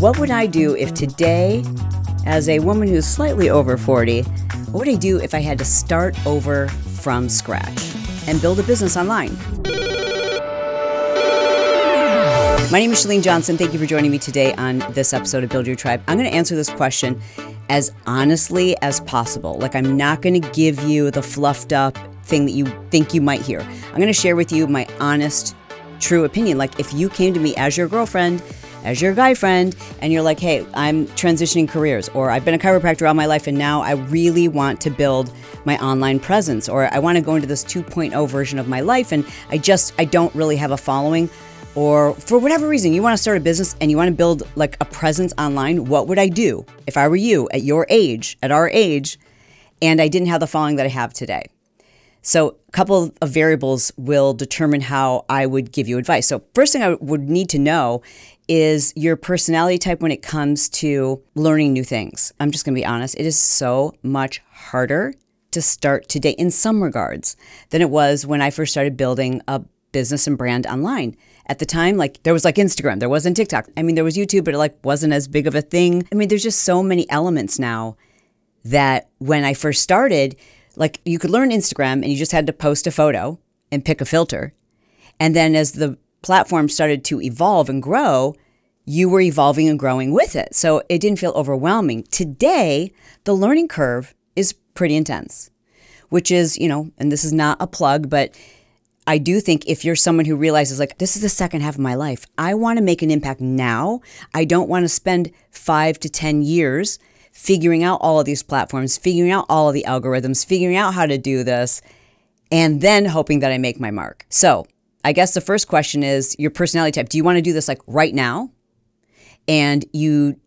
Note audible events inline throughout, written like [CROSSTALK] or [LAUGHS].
What would I do if today, as a woman who's slightly over 40, what would I do if I had to start over from scratch and build a business online? My name is Chalene Johnson. Thank you for joining me today on this episode of Build Your Tribe. I'm going to answer this question as honestly as possible. Like, I'm not going to give you the fluffed up thing that you think you might hear. I'm going to share with you my honest, true opinion. Like, if you came to me as your girlfriend, as your guy friend and you're like, hey, I'm transitioning careers, or I've been a chiropractor all my life and now I really want to build my online presence, or I want to go into this 2.0 version of my life and I just, I don't really have a following. Or for whatever reason, you want to start a business and you want to build like a presence online. What would I do if I were you at your age, at our age, and I didn't have the following that I have today? So, a couple of variables will determine how I would give you advice. So, first thing I would need to know is your personality type when it comes to learning new things. I'm just going to be honest, it is so much harder to start today in some regards than it was when I first started building a business and brand online. At the time, like there was like Instagram, there wasn't TikTok. I mean, there was YouTube, but it like wasn't as big of a thing. I mean, there's just so many elements now that when I first started, like you could learn Instagram and you just had to post a photo and pick a filter. And then as the platform started to evolve and grow, you were evolving and growing with it. So it didn't feel overwhelming. Today, the learning curve is pretty intense, which is, you know, and this is not a plug, but I do think if you're someone who realizes, like, this is the second half of my life, I want to make an impact now. I don't want to spend five to 10 years figuring out all of these platforms, figuring out all of the algorithms, figuring out how to do this, and then hoping that I make my mark. So I guess the first question is your personality type. Do you want to do this like right now? And you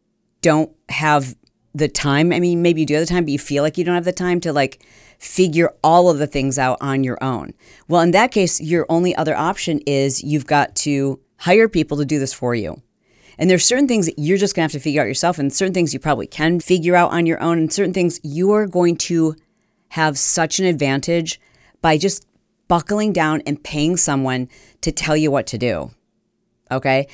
don't have the time. I mean, maybe you do have the time, but you feel like you don't have the time to like figure all of the things out on your own. Well, in that case, your only other option is you've got to hire people to do this for you. And there's certain things that you're just going to have to figure out yourself, and certain things you probably can figure out on your own, and certain things you are going to have such an advantage by just buckling down and paying someone to tell you what to do. Okay.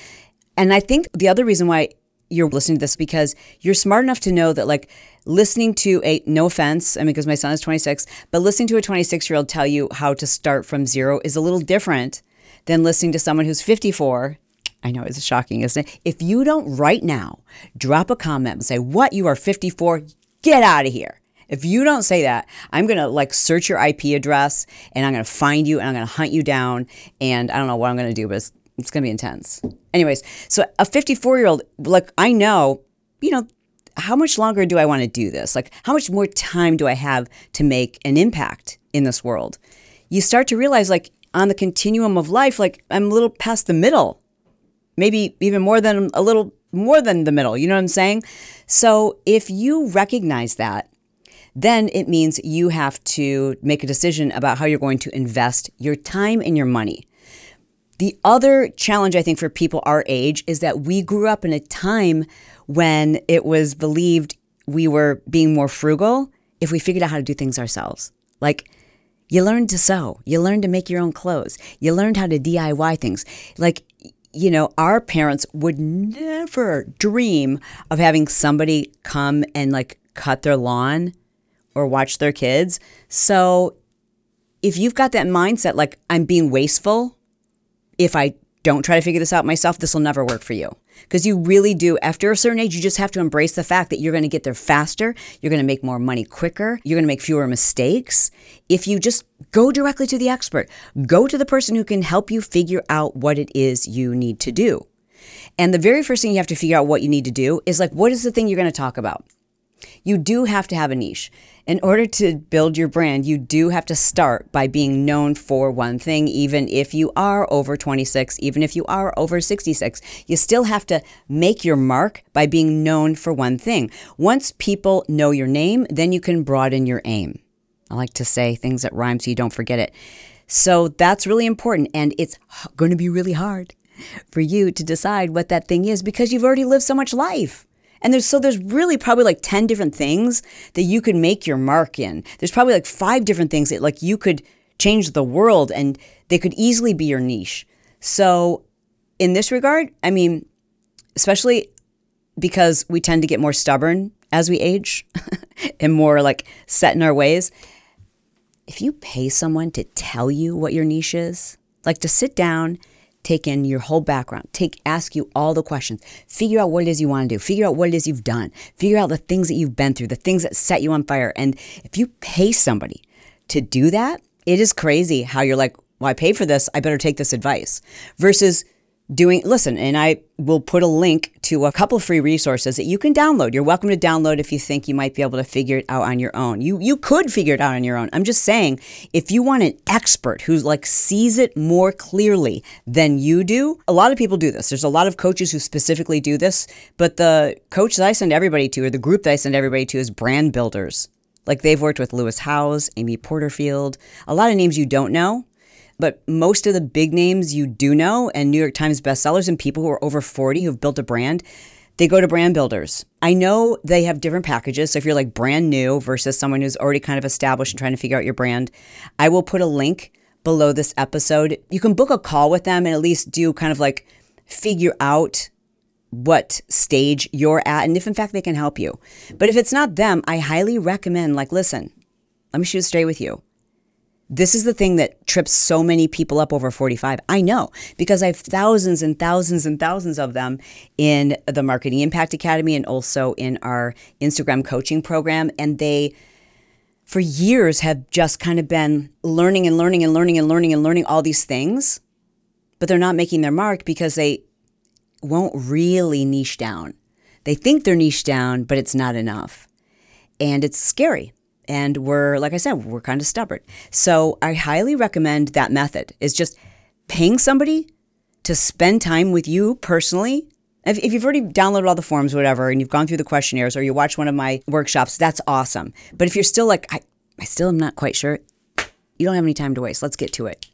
And I think the other reason why you're listening to this because you're smart enough to know that like listening to a no offense i mean because my son is 26 but listening to a 26 year old tell you how to start from zero is a little different than listening to someone who's 54 i know it's shocking isn't it if you don't right now drop a comment and say what you are 54 get out of here if you don't say that, I'm going to like search your IP address and I'm going to find you and I'm going to hunt you down. And I don't know what I'm going to do, but it's, it's going to be intense. Anyways, so a 54 year old, like I know, you know, how much longer do I want to do this? Like, how much more time do I have to make an impact in this world? You start to realize, like, on the continuum of life, like, I'm a little past the middle, maybe even more than a little more than the middle. You know what I'm saying? So, if you recognize that then it means you have to make a decision about how you're going to invest your time and your money. The other challenge, I think, for people our age is that we grew up in a time when it was believed we were being more frugal if we figured out how to do things ourselves. Like, you learned to sew, you learned to make your own clothes, you learned how to DIY things. Like, you know, our parents would never dream of having somebody come and like cut their lawn or watch their kids. So if you've got that mindset, like I'm being wasteful, if I don't try to figure this out myself, this will never work for you. Because you really do, after a certain age, you just have to embrace the fact that you're going to get there faster. You're going to make more money quicker. You're going to make fewer mistakes. If you just go directly to the expert, go to the person who can help you figure out what it is you need to do. And the very first thing you have to figure out what you need to do is like, what is the thing you're going to talk about? You do have to have a niche in order to build your brand, you do have to start by being known for one thing, even if you are over 26, even if you are over 66. You still have to make your mark by being known for one thing. Once people know your name, then you can broaden your aim. I like to say things that rhyme so you don't forget it. So that's really important. And it's going to be really hard for you to decide what that thing is because you've already lived so much life. And there's so there's really probably like 10 different things that you could make your mark in. There's probably like five different things that like you could change the world and they could easily be your niche. So in this regard, I mean, especially because we tend to get more stubborn as we age [LAUGHS] and more like set in our ways. If you pay someone to tell you what your niche is, like to sit down, take in your whole background, take ask you all the questions, figure out what it is you want to do, figure out what it is you've done, figure out the things that you've been through, the things that set you on fire. And if you pay somebody to do that, it is crazy how you're like, well, I paid for this, I better take this advice. Versus doing listen and i will put a link to a couple free resources that you can download. You're welcome to download if you think you might be able to figure it out on your own. You you could figure it out on your own. I'm just saying if you want an expert who's like sees it more clearly than you do a lot of people do this. There's a lot of coaches who specifically do this but the coach that i send everybody to or the group that i send everybody to is brand builders. Like they've worked with lewis howes amy porterfield a lot of names you don't know but most of the big names you do know and New York Times bestsellers and people who are over 40 who've built a brand, they go to brand builders. I know they have different packages. So if you're like brand new versus someone who's already kind of established and trying to figure out your brand, I will put a link below this episode. You can book a call with them and at least do kind of like figure out what stage you're at and if in fact they can help you. But if it's not them, I highly recommend like listen, let me shoot straight with you. This is the thing that trips so many people up over 45. I know because I have thousands and thousands and thousands of them in the Marketing Impact Academy and also in our Instagram coaching program. And they, for years, have just kind of been learning and learning and learning and learning and learning all these things, but they're not making their mark because they won't really niche down. They think they're niche down, but it's not enough. And it's scary and we're like i said we're kind of stubborn. So i highly recommend that method. Is just paying somebody to spend time with you personally. If, if you've already downloaded all the forms whatever and you've gone through the questionnaires or you watch one of my workshops that's awesome. But if you're still like i, I still am not quite sure you don't have any time to waste. Let's get to it.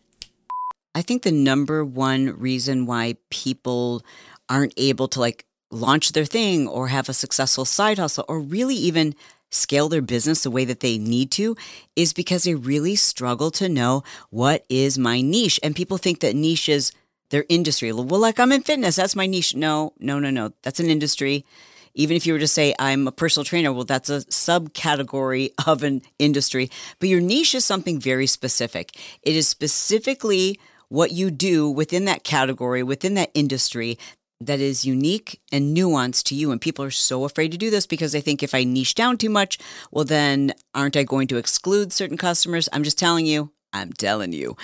I think the number one reason why people aren't able to like launch their thing or have a successful side hustle or really even scale their business the way that they need to is because they really struggle to know what is my niche. And people think that niche is their industry. Well, like I'm in fitness, that's my niche. No, no, no, no. That's an industry. Even if you were to say I'm a personal trainer, well, that's a subcategory [LAUGHS] of an industry. But your niche is something very specific. It is specifically what you do within that category, within that industry that is unique and nuanced to you. And people are so afraid to do this because they think if I niche down too much, well, then aren't I going to exclude certain customers? I'm just telling you, I'm telling you,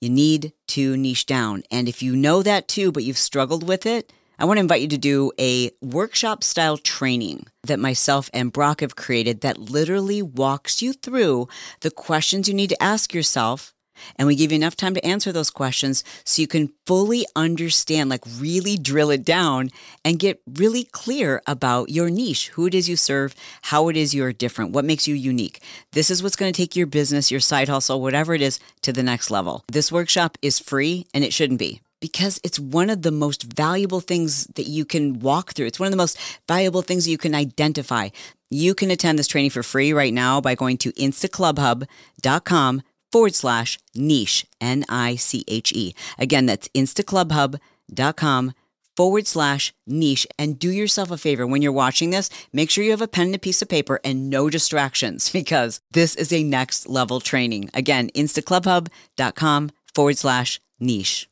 you need to niche down. And if you know that too, but you've struggled with it, I want to invite you to do a workshop style training that myself and Brock have created that literally walks you through the questions you need to ask yourself and we give you enough time to answer those questions so you can fully understand, like really drill it down and get really clear about your niche, who it is you serve, how it is you're different, what makes you unique. This is what's going to take your business, your side hustle, whatever it is, to the next level. This workshop is free and it shouldn't be because it's one of the most valuable things that you can walk through. It's one of the most valuable things you can identify. You can attend this training for free right now by going to instaclubhub.com forward slash niche, N I C H E. Again, that's instaclubhub.com forward slash niche. And do yourself a favor when you're watching this, make sure you have a pen and a piece of paper and no distractions [LAUGHS] because this is a next level training. Again, instaclubhub.com forward slash niche.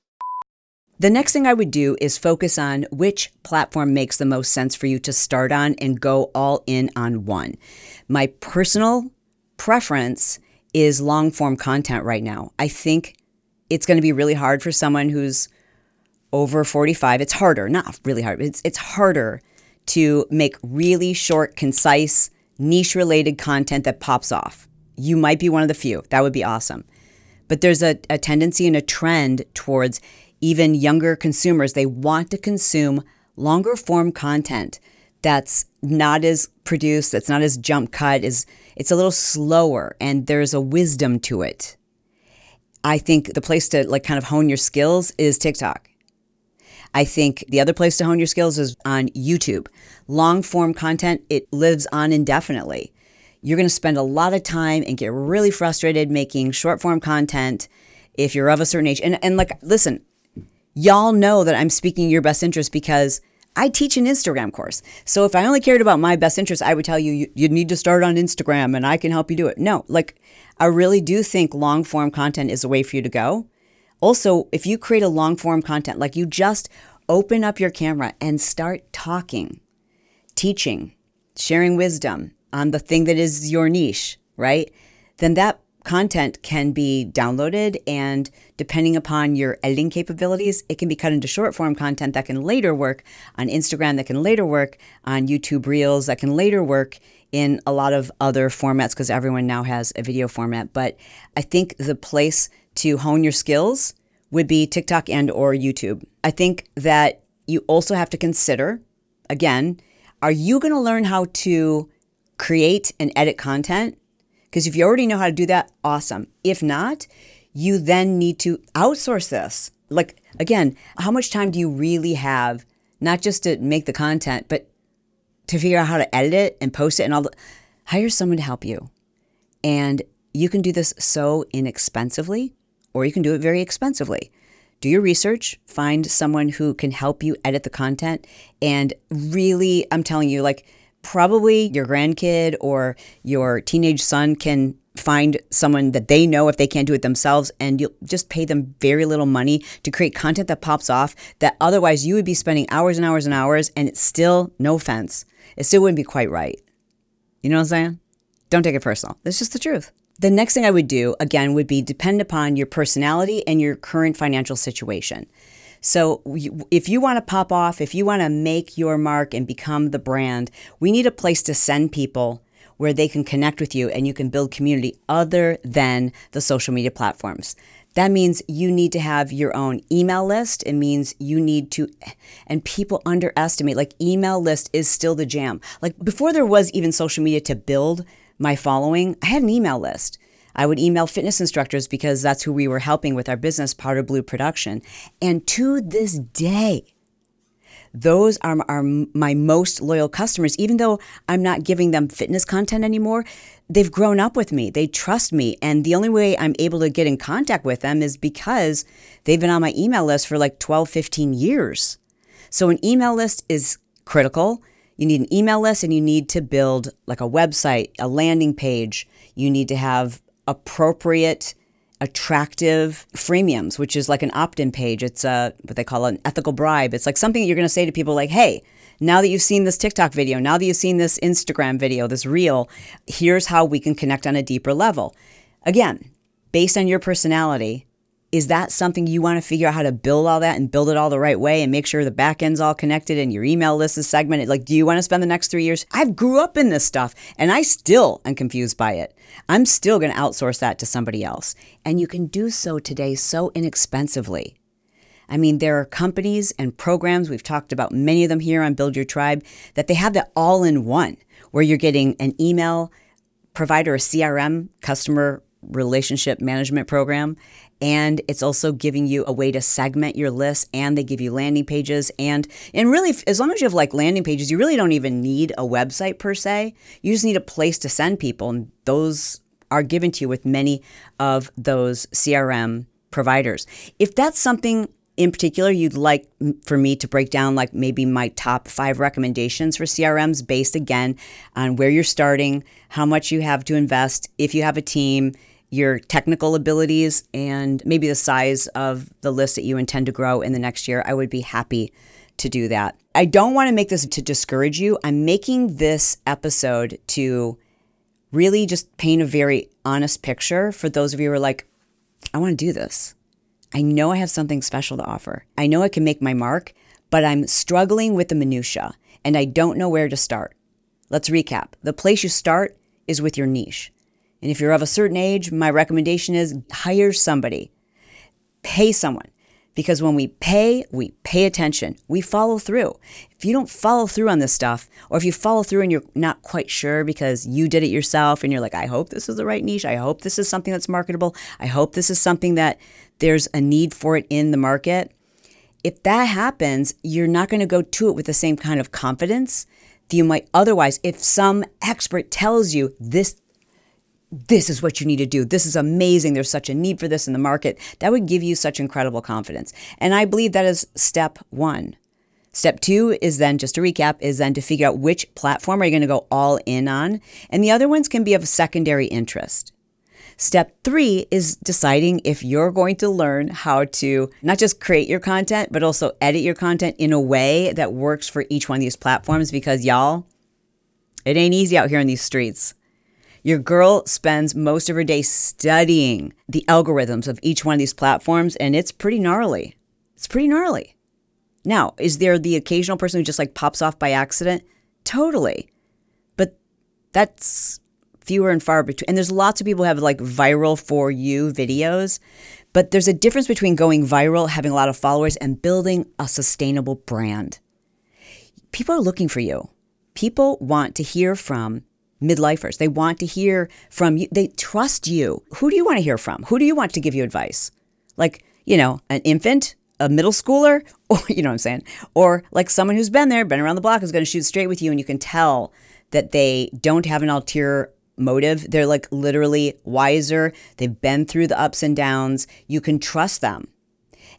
The next thing I would do is focus on which platform makes the most sense for you to start on and go all in on one. My personal preference is long form content right now. I think it's going to be really hard for someone who's over 45. It's harder, not really hard, it's, it's harder to make really short, concise, niche related content that pops off. You might be one of the few. That would be awesome. But there's a, a tendency and a trend towards even younger consumers. They want to consume longer form content that's not as produced, that's not as jump cut, is it's a little slower and there's a wisdom to it. I think the place to like kind of hone your skills is TikTok. I think the other place to hone your skills is on YouTube. Long form content, it lives on indefinitely. You're going to spend a lot of time and get really frustrated making short form content if you're of a certain age. And, and like, listen, y'all know that I'm speaking your best interest because I teach an Instagram course. So if I only cared about my best interest, I would tell you, you, you need to start on Instagram and I can help you do it. No, like I really do think long form content is a way for you to go. Also, if you create a long form content, like you just open up your camera and start talking, teaching, sharing wisdom on the thing that is your niche, right? Then that content can be downloaded and depending upon your editing capabilities, it can be cut into short form content that can later work on Instagram, that can later work on YouTube Reels, that can later work in a lot of other formats because everyone now has a video format. But I think the place to hone your skills would be TikTok and or YouTube. I think that you also have to consider again, are you going to learn how to create and edit content because if you already know how to do that, awesome. If not, you then need to outsource this. Like, again, how much time do you really have, not just to make the content, but to figure out how to edit it and post it and all the. Hire someone to help you. And you can do this so inexpensively, or you can do it very expensively. Do your research, find someone who can help you edit the content. And really, I'm telling you, like, probably your grandkid or your teenage son can find someone that they know if they can't do it themselves and you'll just pay them very little money to create content that pops off that otherwise you would be spending hours and hours and hours and it's still no offense it still wouldn't be quite right. You know what i'm saying? Don't take it personal. It's just the truth. The next thing i would do again would be depend upon your personality and your current financial situation so, if you want to pop off, if you want to make your mark and become the brand, we need a place to send people where they can connect with you and you can build community other than the social media platforms. That means you need to have your own email list. It means you need to, and people underestimate, like, email list is still the jam. Like, before there was even social media to build my following, I had an email list. I would email fitness instructors because that's who we were helping with our business, Powder Blue Production. And to this day, those are, are my most loyal customers. Even though I'm not giving them fitness content anymore, they've grown up with me. They trust me. And the only way I'm able to get in contact with them is because they've been on my email list for like 12, 15 years. So an email list is critical. You need an email list and you need to build like a website, a landing page. You need to have appropriate, attractive freemiums, which is like an opt in page. It's a, what they call an ethical bribe. It's like something that you're going to say to people like, hey, now that you've seen this TikTok video, now that you've seen this Instagram video, this reel, here's how we can connect on a deeper level. Again, based on your personality, is that something you want to figure out how to build all that and build it all the right way and make sure the back end's all connected and your email list is segmented? Like, do you want to spend the next three years? I've grew up in this stuff and I still am confused by it. I'm still going to outsource that to somebody else. And you can do so today so inexpensively. I mean, there are companies and programs, we've talked about many of them here on Build Your Tribe, that they have that all in one, where you're getting an email provider, a CRM, customer relationship management program, and it's also giving you a way to segment your list and they give you landing pages. And and really as long as you have like landing pages you really don't even need a website per se. You just need a place to send people and those are given to you with many of those crm providers. If that's something in particular you'd like for me to break down like maybe my top five recommendations for crms based again on where you're starting how much you have to invest if you have a team your technical abilities and maybe the size of the list that you intend to grow in the next year, I would be happy to do that. I don't want to make this to discourage you. I'm making this episode to really just paint a very honest picture for those of you who are like, I want to do this. I know I have something special to offer. I know I can make my mark, but I'm struggling with the minutia and I don't know where to start. Let's recap. The place you start is with your niche. And if you're of a certain age, my recommendation is hire somebody, pay someone. Because when we pay, we pay attention. We follow through. If you don't follow through on this stuff, or if you follow through and you're not quite sure because you did it yourself and you're like, I hope this is the right niche. I hope this is something that's marketable. I hope this is something that there's a need for it in the market. If that happens, you're not going to go to it with the same kind of confidence that you might otherwise if some expert tells you this this is what you need to do. This is amazing. There's such a need for this in the market. That would give you such incredible confidence. And I believe that is step one. Step two is then, just to recap, is then to figure out which platform are you going to go all in on. And the other ones can be of secondary interest. Step three is deciding if you're going to learn how to not just create your content, but also edit your content in a way that works for each one of these platforms because y'all, it ain't easy out here in these streets. Your girl spends most of her day studying the algorithms of each one of these platforms, and it's pretty gnarly. It's pretty gnarly. Now, is there the occasional person who just like pops off by accident? Totally. But that's fewer and far between. And there's lots of people who have like viral for you videos, but there's a difference between going viral, having a lot of followers, and building a sustainable brand. People are looking for you. People want to hear from midlifers. They want to hear from you. They trust you. Who do you want to hear from? Who do you want to give you advice? Like, you know, an infant, a middle schooler, [LAUGHS] or you know what I'm saying? Or like someone who's been there, been around the block, is going to shoot straight with you, and you can tell that they don't have an ulterior motive. They're like literally wiser. They've been through the ups and downs. You can trust them.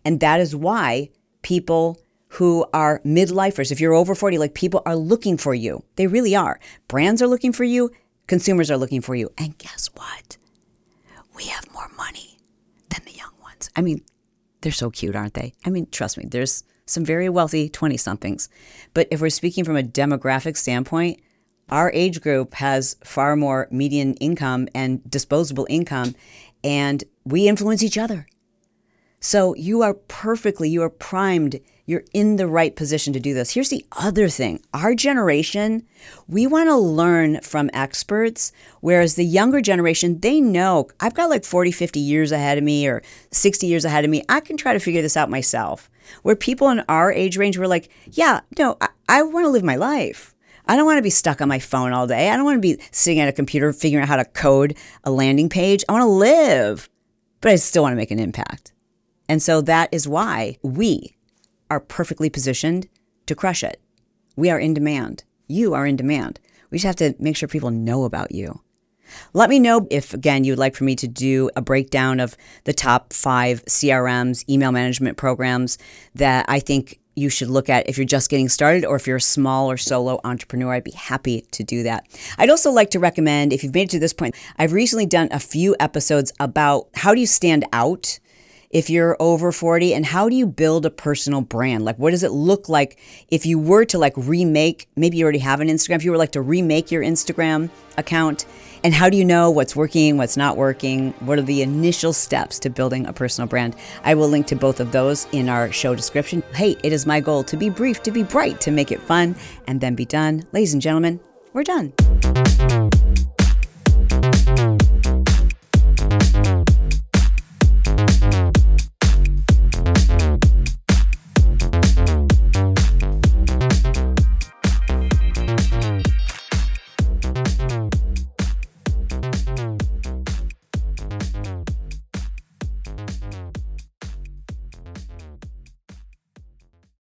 And that is why people who are midlifers, if you're over 40, like people are looking for you. They really are. Brands are looking for you, consumers are looking for you. And guess what? We have more money than the young ones. I mean, they're so cute, aren't they? I mean, trust me, there's some very wealthy 20 somethings. But if we're speaking from a demographic standpoint, our age group has far more median income and disposable income, and we influence each other. So you are perfectly, you are primed, you're in the right position to do this. Here's the other thing our generation, we want to learn from experts, whereas the younger generation, they know I've got like 40, 50 years ahead of me or 60 years ahead of me. I can try to figure this out myself. Where people in our age range were like, yeah, no, I, I want to live my life. I don't want to be stuck on my phone all day. I don't want to be sitting at a computer figuring out how to code a landing page. I want to live, but I still want to make an impact. And so that is why we are perfectly positioned to crush it. We are in demand. You are in demand. We just have to make sure people know about you. Let me know if, again, you would like for me to do a breakdown of the top five CRMs, email management programs that I think you should look at if you're just getting started or if you're a small or solo entrepreneur. I'd be happy to do that. I'd also like to recommend, if you've made it to this point, I've recently done a few episodes about how do you stand out if you're over 40 and how do you build a personal brand like what does it look like if you were to like remake maybe you already have an instagram if you were like to remake your instagram account and how do you know what's working, what's not working? What are the initial steps to building a personal brand? I will link to both of those in our show description. Hey, it is my goal to be brief, to be bright, to make it fun, and then be done. Ladies and gentlemen, we're done.